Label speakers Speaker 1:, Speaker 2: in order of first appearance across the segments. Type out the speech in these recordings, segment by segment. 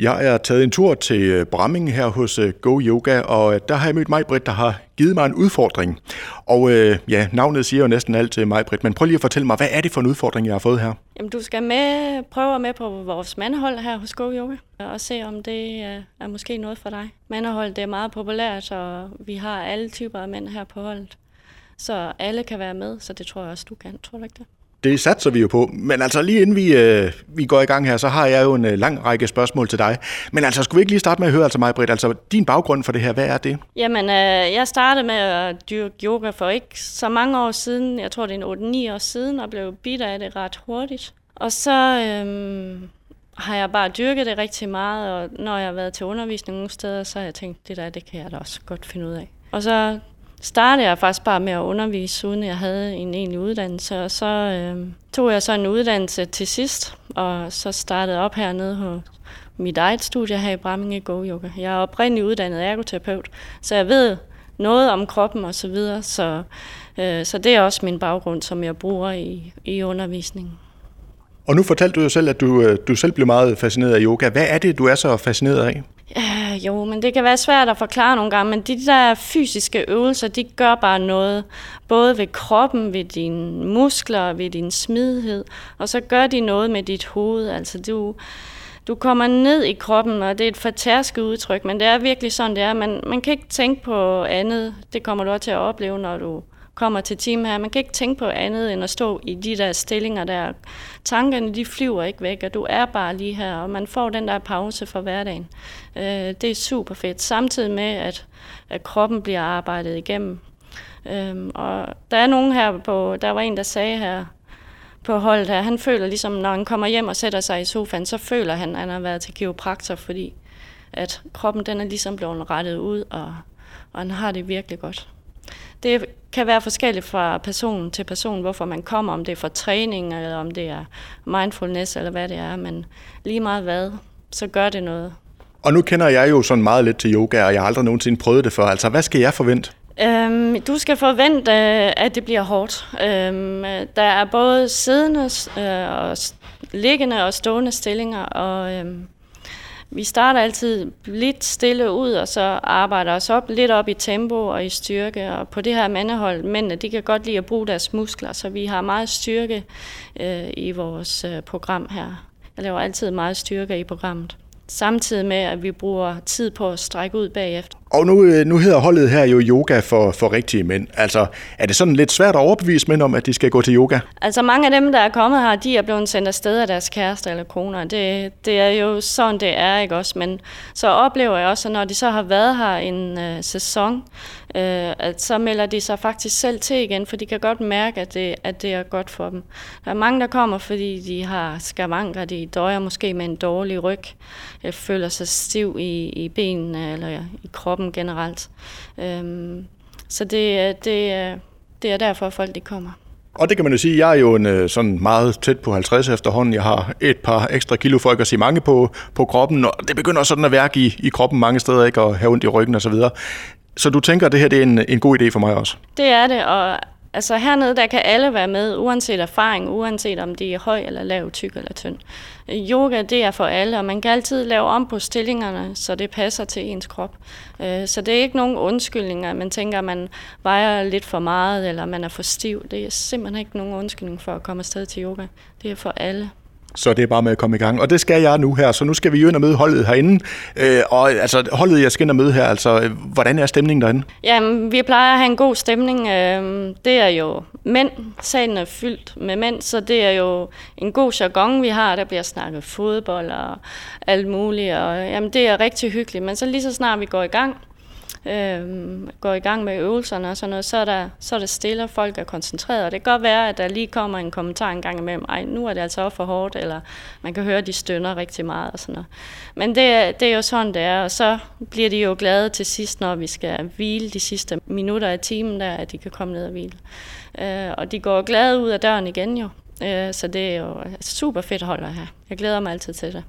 Speaker 1: Jeg er taget en tur til øh, Bramming her hos øh, Go Yoga, og øh, der har jeg mødt Majbrit, der har givet mig en udfordring. Og øh, ja, navnet siger jo næsten alt til Majbrit, men prøv lige at fortælle mig, hvad er det for en udfordring, jeg har fået her?
Speaker 2: Jamen, du skal med, prøve med på vores mandhold her hos Go Yoga, og se om det er, er måske noget for dig. Mandhold, det er meget populært, og vi har alle typer af mænd her på holdet. Så alle kan være med, så det tror jeg også, du kan. Tror du ikke det?
Speaker 1: Det satser vi jo på. Men altså lige inden vi, øh, vi går i gang her, så har jeg jo en øh, lang række spørgsmål til dig. Men altså, skulle vi ikke lige starte med at høre altså mig, Britt? Altså, din baggrund for det her, hvad er det?
Speaker 2: Jamen, øh, jeg startede med at dyrke yoga for ikke så mange år siden. Jeg tror, det er en 8-9 år siden, og blev bidt af det ret hurtigt. Og så øh, har jeg bare dyrket det rigtig meget, og når jeg har været til undervisning nogle steder, så har jeg tænkt, det der, det kan jeg da også godt finde ud af. Og så startede jeg faktisk bare med at undervise, uden jeg havde en egentlig uddannelse. Og så øh, tog jeg så en uddannelse til sidst, og så startede op hernede hos mit eget studie her i Bramminge Go Yoga. Jeg er oprindeligt uddannet ergoterapeut, så jeg ved noget om kroppen og så videre, så, øh, så det er også min baggrund, som jeg bruger i, i undervisningen.
Speaker 1: Og nu fortalte du jo selv, at du, øh, du selv blev meget fascineret af yoga. Hvad er det, du er så fascineret af?
Speaker 2: Ja, jo, men det kan være svært at forklare nogle gange, men de der fysiske øvelser, de gør bare noget. Både ved kroppen, ved dine muskler, ved din smidighed, og så gør de noget med dit hoved. Altså du, du kommer ned i kroppen, og det er et fortærsket udtryk, men det er virkelig sådan, det er. Man, man kan ikke tænke på andet. Det kommer du også til at opleve, når du kommer til team her. Man kan ikke tænke på andet end at stå i de der stillinger der. Tankerne, de flyver ikke væk, og du er bare lige her, og man får den der pause for hverdagen. Øh, det er super fedt, samtidig med, at, at kroppen bliver arbejdet igennem. Øh, og der er nogen her på, der var en, der sagde her, på holdet her, han føler ligesom, når han kommer hjem og sætter sig i sofaen, så føler han, at han har været til kiropraktor, fordi at kroppen den er ligesom blevet rettet ud, og, og han har det virkelig godt. Det kan være forskelligt fra person til person, hvorfor man kommer, om det er for træning, eller om det er mindfulness, eller hvad det er, men lige meget hvad, så gør det noget.
Speaker 1: Og nu kender jeg jo sådan meget lidt til yoga, og jeg har aldrig nogensinde prøvet det før. Altså, hvad skal jeg forvente?
Speaker 2: Øhm, du skal forvente, at det bliver hårdt. Øhm, der er både siddende, øh, og liggende og stående stillinger, og øhm, vi starter altid lidt stille ud, og så arbejder os op lidt op i tempo og i styrke. Og på det her mandehold, mændene, de kan godt lide at bruge deres muskler, så vi har meget styrke øh, i vores øh, program her. Jeg laver altid meget styrke i programmet. Samtidig med, at vi bruger tid på at strække ud bagefter.
Speaker 1: Og nu, øh, nu hedder holdet her jo yoga for, for rigtige mænd. Altså, er det sådan lidt svært at overbevise mænd om, at de skal gå til yoga?
Speaker 2: Altså, mange af dem, der er kommet her, de er blevet sendt afsted af deres kærester eller koner. Det, det er jo sådan, det er, ikke også? Men så oplever jeg også, at når de så har været her en øh, sæson, øh, at så melder de sig faktisk selv til igen, for de kan godt mærke, at det, at det er godt for dem. Der er mange, der kommer, fordi de har skavanker, de døjer måske med en dårlig ryg, øh, føler sig stiv i, i benene eller i kroppen generelt. Øh, så det, øh, det, øh, det er derfor, folk de kommer.
Speaker 1: Og det kan man jo sige, jeg er jo en, sådan meget tæt på 50 efterhånden. Jeg har et par ekstra kilo, for ikke at sige mange på, på kroppen, og det begynder sådan at værke i, i kroppen mange steder, ikke? og have ondt i ryggen og så du tænker, at det her det er en, en god idé for mig også?
Speaker 2: Det er det, og Altså hernede, der kan alle være med, uanset erfaring, uanset om det er høj eller lav, tyk eller tynd. Yoga, det er for alle, og man kan altid lave om på stillingerne, så det passer til ens krop. Øh, så det er ikke nogen undskyldninger, man tænker, at man vejer lidt for meget, eller man er for stiv. Det er simpelthen ikke nogen undskyldning for at komme afsted til yoga. Det er for alle.
Speaker 1: Så det er bare med at komme i gang. Og det skal jeg nu her, så nu skal vi jo ind og møde holdet herinde. Øh, og altså, holdet, jeg skal ind og møde her, altså, hvordan er stemningen derinde?
Speaker 2: Jamen, vi plejer at have en god stemning. Øh, det er jo mænd. Salen er fyldt med mænd, så det er jo en god jargon, vi har. Der bliver snakket fodbold og alt muligt. Og, jamen, det er rigtig hyggeligt. Men så lige så snart vi går i gang, øh, går i gang med øvelserne og sådan noget, så er, der, så er det stille, og folk er koncentreret. Og det kan godt være, at der lige kommer en kommentar en gang imellem, ej, nu er det altså for hårdt, eller man kan høre, at de stønner rigtig meget og sådan noget. Men det, det er jo sådan, det er, og så bliver de jo glade til sidst, når vi skal hvile de sidste minutter af timen der, at de kan komme ned og hvile. Øh, og de går glade ud af døren igen jo. Øh, så det er jo super fedt hold at have. Jeg glæder mig altid til det.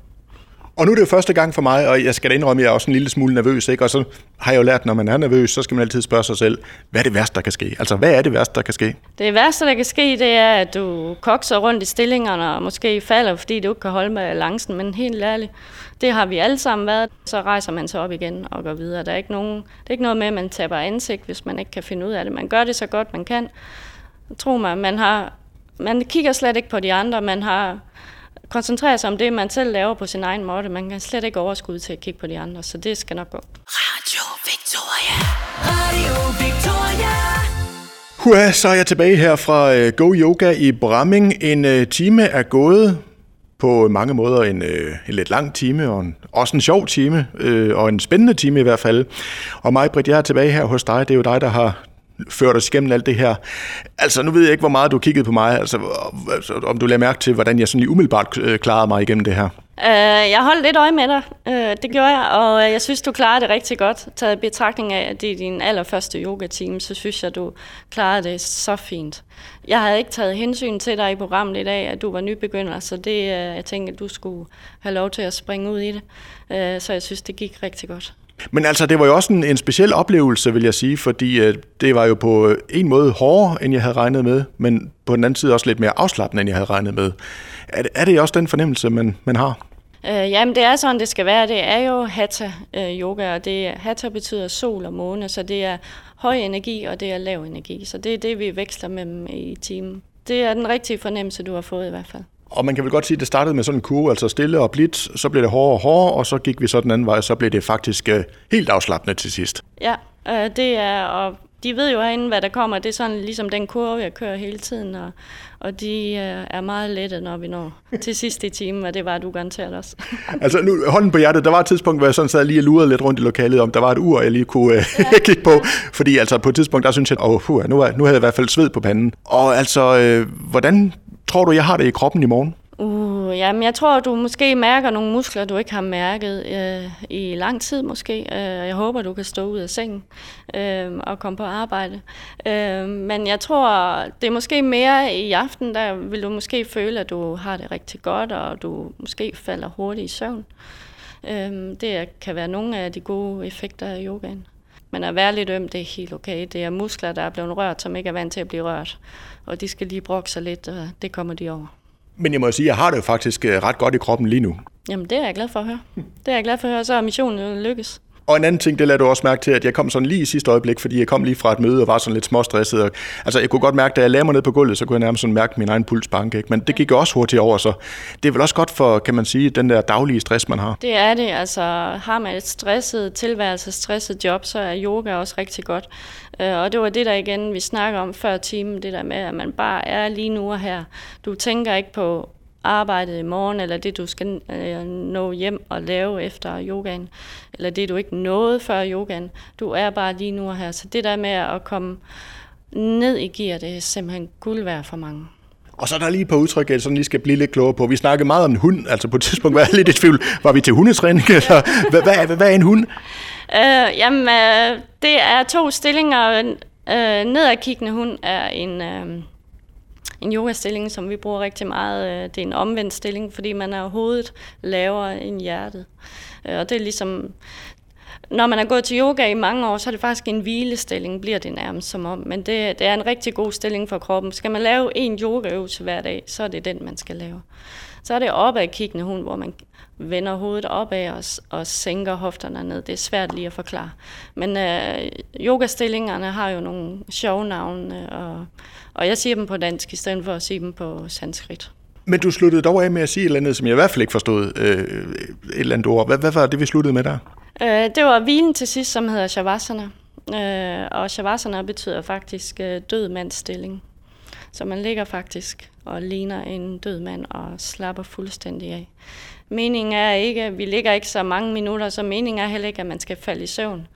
Speaker 1: Og nu er det jo første gang for mig, og jeg skal da indrømme, at jeg er også en lille smule nervøs, ikke? Og så har jeg jo lært, når man er nervøs, så skal man altid spørge sig selv, hvad er det værste, der kan ske? Altså, hvad er det værste, der kan ske?
Speaker 2: Det værste, der kan ske, det er, at du kokser rundt i stillingerne, og måske falder, fordi du ikke kan holde med balancen, men helt ærligt, det har vi alle sammen været. Så rejser man sig op igen og går videre. Der er ikke nogen, det er ikke noget med, at man taber ansigt, hvis man ikke kan finde ud af det. Man gør det så godt, man kan. Tro mig, man, har, man kigger slet ikke på de andre. Man har koncentreret sig om det, man selv laver på sin egen måde. Man kan slet ikke overskud til at kigge på de andre, så det skal nok gå. Radio Victoria. Radio
Speaker 1: Victoria. Hua, så er jeg tilbage her fra uh, Go Yoga i Bramming. En uh, time er gået på mange måder en, uh, en lidt lang time, og en, også en sjov time, uh, og en spændende time i hvert fald. Og mig, Britt, jeg er tilbage her hos dig. Det er jo dig, der har ført os igennem alt det her. Altså, nu ved jeg ikke, hvor meget du kiggede på mig, altså, altså om du lagde mærke til, hvordan jeg sådan lige umiddelbart øh, klarede mig igennem det her.
Speaker 2: Uh, jeg holdt lidt øje med dig, uh, det gjorde jeg, og jeg synes, du klarede det rigtig godt. Taget i betragtning af, at det er din allerførste yoga-team, så synes jeg, du klarede det så fint. Jeg havde ikke taget hensyn til dig i programmet i dag, at du var nybegynder, så det, uh, jeg tænkte, at du skulle have lov til at springe ud i det. Uh, så jeg synes, det gik rigtig godt.
Speaker 1: Men altså, det var jo også en, en speciel oplevelse, vil jeg sige, fordi øh, det var jo på øh, en måde hårdere, end jeg havde regnet med, men på den anden side også lidt mere afslappende, end jeg havde regnet med. Er, er det også den fornemmelse, man, man har?
Speaker 2: Øh, jamen, det er sådan, det skal være. Det er jo Hatha-yoga, øh, og det, Hatha betyder sol og måne, så det er høj energi, og det er lav energi. Så det er det, vi veksler med i timen. Det er den rigtige fornemmelse, du har fået i hvert fald.
Speaker 1: Og man kan vel godt sige, at det startede med sådan en kurve, altså stille og blidt, så blev det hårdere og hårdere, og så gik vi så den anden vej, så blev det faktisk uh, helt afslappende til sidst.
Speaker 2: Ja, øh, det er, og de ved jo herinde, hvad der kommer. Det er sådan ligesom den kurve, jeg kører hele tiden, og, og de øh, er meget lette, når vi når til sidst i timen, og det var du garanteret også.
Speaker 1: altså nu, hånden på hjertet, der var et tidspunkt, hvor jeg sådan sad lige og lurede lidt rundt i lokalet, om der var et ur, jeg lige kunne øh, ja. kigge på, fordi altså på et tidspunkt, der synes jeg, åh, oh, nu, nu havde jeg i hvert fald sved på panden. Og altså, øh, hvordan tror du, jeg har det i kroppen i morgen?
Speaker 2: Uh, jamen, jeg tror, du måske mærker nogle muskler, du ikke har mærket øh, i lang tid måske. Øh, jeg håber, du kan stå ud af sengen øh, og komme på arbejde. Øh, men jeg tror, det er måske mere i aften, der vil du måske føle, at du har det rigtig godt, og du måske falder hurtigt i søvn. Øh, det kan være nogle af de gode effekter af yogaen. Men at være lidt øm, det er helt okay. Det er muskler, der er blevet rørt, som ikke er vant til at blive rørt. Og de skal lige brokke sig lidt, og det kommer de over.
Speaker 1: Men jeg må sige, at jeg har det jo faktisk øh, ret godt i kroppen lige nu.
Speaker 2: Jamen, det er jeg glad for at høre. Det er jeg glad for at høre, så er missionen jo lykkes.
Speaker 1: Og en anden ting, det lader du også mærke til, at jeg kom sådan lige i sidste øjeblik, fordi jeg kom lige fra et møde og var sådan lidt småstresset. Og, altså, jeg kunne godt mærke, da jeg lagde mig ned på gulvet, så kunne jeg nærmest sådan mærke min egen puls banke. Ikke? Men det gik også hurtigt over, så det er vel også godt for, kan man sige, den der daglige stress, man har.
Speaker 2: Det er det. Altså, har man et stresset tilværelse, stresset job, så er yoga også rigtig godt. Øh, og det var det der igen, vi snakker om før timen, det der med, at man bare er lige nu og her. Du tænker ikke på arbejdet i morgen, eller det, du skal øh, nå hjem og lave efter yogaen, eller det, du ikke nåede før yogaen. Du er bare lige nu og her. Så det der med at komme ned i gear, det er simpelthen guld værd for mange.
Speaker 1: Og så er der lige på udtryk, jeg sådan lige skal blive lidt klogere på. Vi snakkede meget om en hund, altså på et tidspunkt var jeg lidt i tvivl. Var vi til hundetræning, eller hvad, hvad, hvad, hvad er en hund?
Speaker 2: Øh, jamen, øh, det er to stillinger. Øh, nedadkiggende hund er en... Øh, en yogastilling, som vi bruger rigtig meget. Øh, det er en omvendt stilling, fordi man er hovedet lavere end hjertet. Øh, og det er ligesom, når man har gået til yoga i mange år, så er det faktisk en hvilestilling, bliver det nærmest som om. Men det, det er en rigtig god stilling for kroppen. Skal man lave en yogaøvelse hver dag, så er det den, man skal lave. Så er det opadkiggende hund, hvor man vender hovedet opad og, og sænker hofterne ned. Det er svært lige at forklare. Men øh, yogastillingerne har jo nogle sjove navne, og, og jeg siger dem på dansk, i stedet for at sige dem på sanskrit.
Speaker 1: Men du sluttede dog af med at sige et eller andet, som jeg i hvert fald ikke forstod øh, et eller andet ord. Hvad, hvad var det, vi sluttede med der?
Speaker 2: Øh, det var hvilen til sidst, som hedder shavasana. Øh, og shavasana betyder faktisk øh, død mands stilling. Så man ligger faktisk og ligner en død mand og slapper fuldstændig af. Meningen er ikke, at vi ligger ikke så mange minutter, så meningen er heller ikke, at man skal falde i søvn.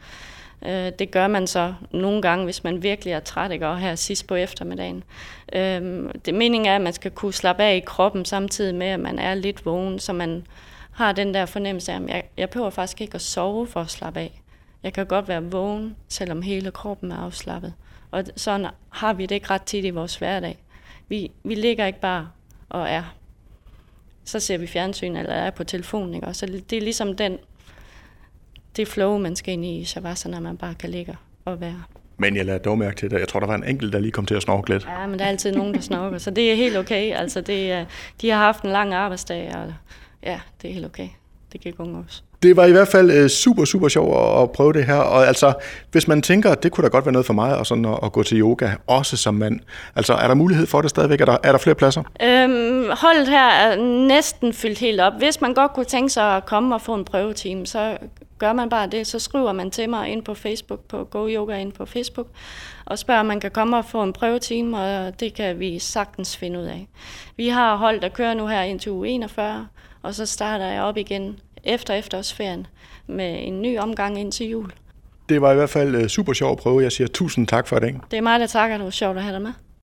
Speaker 2: Øh, det gør man så nogle gange, hvis man virkelig er træt, ikke? og her sidst på eftermiddagen. Øh, det meningen er, at man skal kunne slappe af i kroppen, samtidig med, at man er lidt vågen, så man har den der fornemmelse af, at jeg, jeg behøver faktisk ikke at sove for at slappe af. Jeg kan godt være vågen, selvom hele kroppen er afslappet. Og sådan har vi det ikke ret tit i vores hverdag. Vi, vi ligger ikke bare og er. så ser vi fjernsyn eller er på telefonen. Ikke? Og så det er ligesom den, det flow, man skal ind i Shavasana, man bare kan ligge og være.
Speaker 1: Men jeg lader dog mærke til det. Jeg tror, der var en enkelt, der lige kom til at snorke lidt.
Speaker 2: Ja, men der er altid nogen, der snorker, så det er helt okay. Altså, det er, de har haft en lang arbejdsdag, og ja, det er helt okay. Det kan gå også.
Speaker 1: Det var i hvert fald øh, super, super sjovt at prøve det her. Og altså, hvis man tænker, at det kunne da godt være noget for mig, og sådan at, at gå til yoga, også som mand. Altså, er der mulighed for det stadigvæk? Er der, er der flere pladser?
Speaker 2: Øhm, holdet her er næsten fyldt helt op. Hvis man godt kunne tænke sig at komme og få en prøvetime, så gør man bare det. Så skriver man til mig ind på Facebook, på Go Yoga ind på Facebook, og spørger, om man kan komme og få en prøvetime, og det kan vi sagtens finde ud af. Vi har holdt der kører nu her indtil uge 41, og så starter jeg op igen efter efterårsferien med en ny omgang ind til jul.
Speaker 1: Det var i hvert fald øh, super sjovt at prøve. Jeg siger tusind tak for det.
Speaker 2: Det er mig, der takker. Det var sjovt at have dig med.